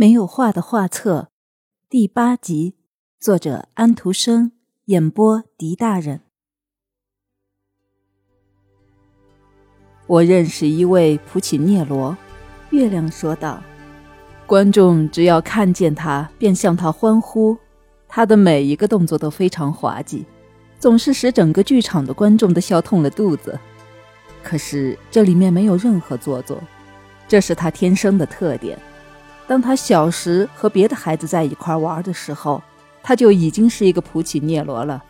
没有画的画册，第八集，作者安徒生，演播狄大人。我认识一位普契涅罗，月亮说道。观众只要看见他，便向他欢呼。他的每一个动作都非常滑稽，总是使整个剧场的观众都笑痛了肚子。可是这里面没有任何做作，这是他天生的特点。当他小时和别的孩子在一块玩的时候，他就已经是一个普契涅罗了。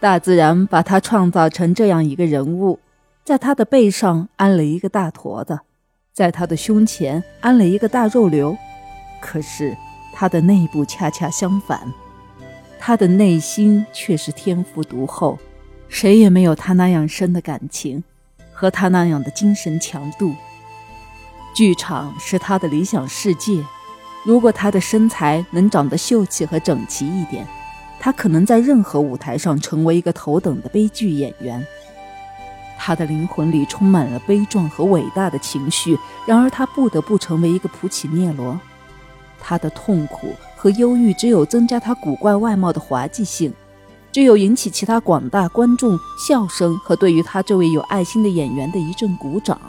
大自然把他创造成这样一个人物，在他的背上安了一个大坨子，在他的胸前安了一个大肉瘤。可是他的内部恰恰相反，他的内心却是天赋独厚，谁也没有他那样深的感情，和他那样的精神强度。剧场是他的理想世界。如果他的身材能长得秀气和整齐一点，他可能在任何舞台上成为一个头等的悲剧演员。他的灵魂里充满了悲壮和伟大的情绪，然而他不得不成为一个普契涅罗。他的痛苦和忧郁只有增加他古怪外貌的滑稽性，只有引起其他广大观众笑声和对于他这位有爱心的演员的一阵鼓掌。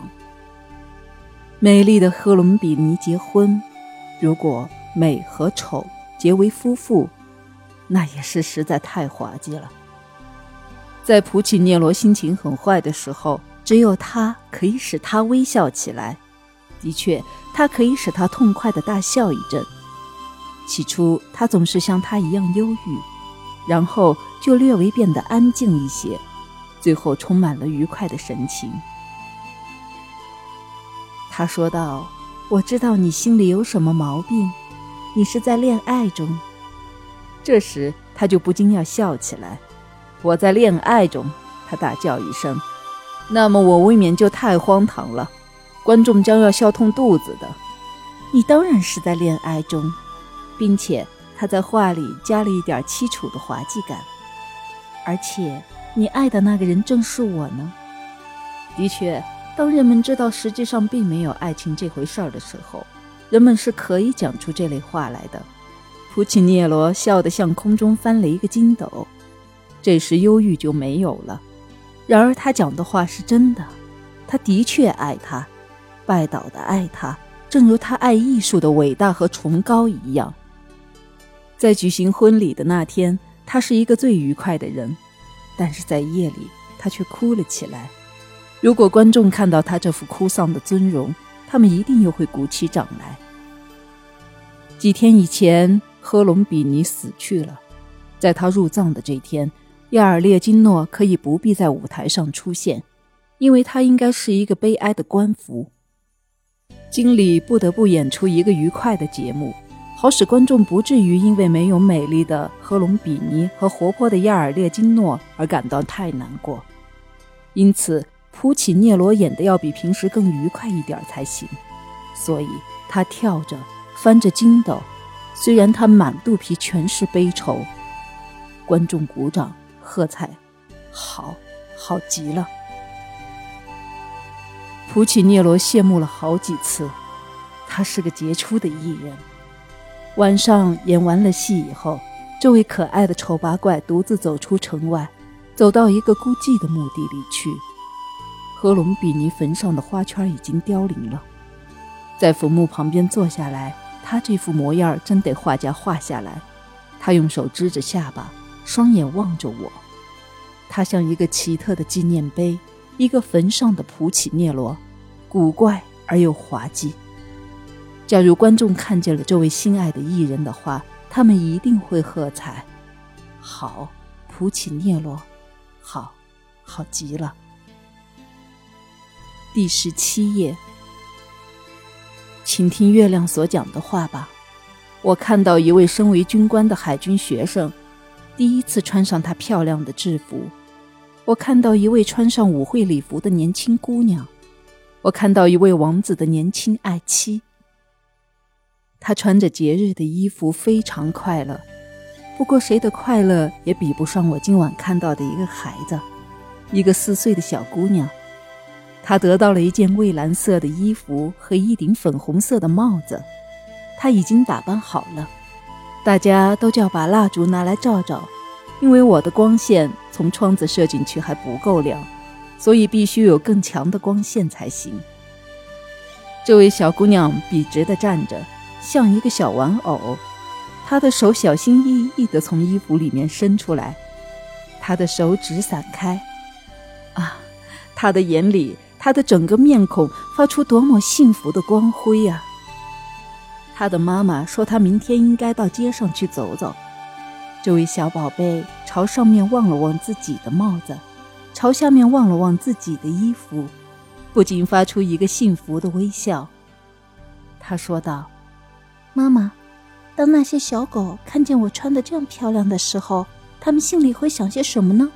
美丽的赫伦比尼结婚，如果美和丑结为夫妇，那也是实在太滑稽了。在普契涅罗心情很坏的时候，只有他可以使他微笑起来。的确，他可以使他痛快的大笑一阵。起初，他总是像他一样忧郁，然后就略微变得安静一些，最后充满了愉快的神情。他说道：“我知道你心里有什么毛病，你是在恋爱中。”这时他就不禁要笑起来。我在恋爱中，他大叫一声：“那么我未免就太荒唐了，观众将要笑痛肚子的。”你当然是在恋爱中，并且他在话里加了一点凄楚的滑稽感。而且你爱的那个人正是我呢。的确。当人们知道实际上并没有爱情这回事儿的时候，人们是可以讲出这类话来的。普契涅罗笑得向空中翻了一个筋斗，这时忧郁就没有了。然而他讲的话是真的，他的确爱她，拜倒的爱她，正如他爱艺术的伟大和崇高一样。在举行婚礼的那天，他是一个最愉快的人，但是在夜里，他却哭了起来。如果观众看到他这副哭丧的尊容，他们一定又会鼓起掌来。几天以前，赫隆比尼死去了，在他入葬的这天，亚尔列金诺可以不必在舞台上出现，因为他应该是一个悲哀的官服。经理不得不演出一个愉快的节目，好使观众不至于因为没有美丽的赫隆比尼和活泼的亚尔列金诺而感到太难过。因此。普契涅罗演的要比平时更愉快一点才行，所以他跳着，翻着筋斗，虽然他满肚皮全是悲愁。观众鼓掌喝彩，好，好极了。普契涅罗谢幕了好几次，他是个杰出的艺人。晚上演完了戏以后，这位可爱的丑八怪独自走出城外，走到一个孤寂的墓地里去。科隆比尼坟上的花圈已经凋零了，在坟墓旁边坐下来，他这副模样真得画家画下来。他用手支着下巴，双眼望着我，他像一个奇特的纪念碑，一个坟上的普契涅罗，古怪而又滑稽。假如观众看见了这位心爱的艺人的话，他们一定会喝彩。好，普契涅罗，好，好极了。第十七页，请听月亮所讲的话吧。我看到一位身为军官的海军学生，第一次穿上他漂亮的制服；我看到一位穿上舞会礼服的年轻姑娘；我看到一位王子的年轻爱妻。他穿着节日的衣服，非常快乐。不过，谁的快乐也比不上我今晚看到的一个孩子，一个四岁的小姑娘。他得到了一件蔚蓝色的衣服和一顶粉红色的帽子，她已经打扮好了。大家都叫把蜡烛拿来照照，因为我的光线从窗子射进去还不够亮，所以必须有更强的光线才行。这位小姑娘笔直地站着，像一个小玩偶。她的手小心翼翼地从衣服里面伸出来，她的手指散开。啊，她的眼里，她的整个面孔发出多么幸福的光辉啊！她的妈妈说，她明天应该到街上去走走。这位小宝贝朝上面望了望自己的帽子，朝下面望了望自己的衣服。不禁发出一个幸福的微笑。他说道：“妈妈，当那些小狗看见我穿的这样漂亮的时候，它们心里会想些什么呢？”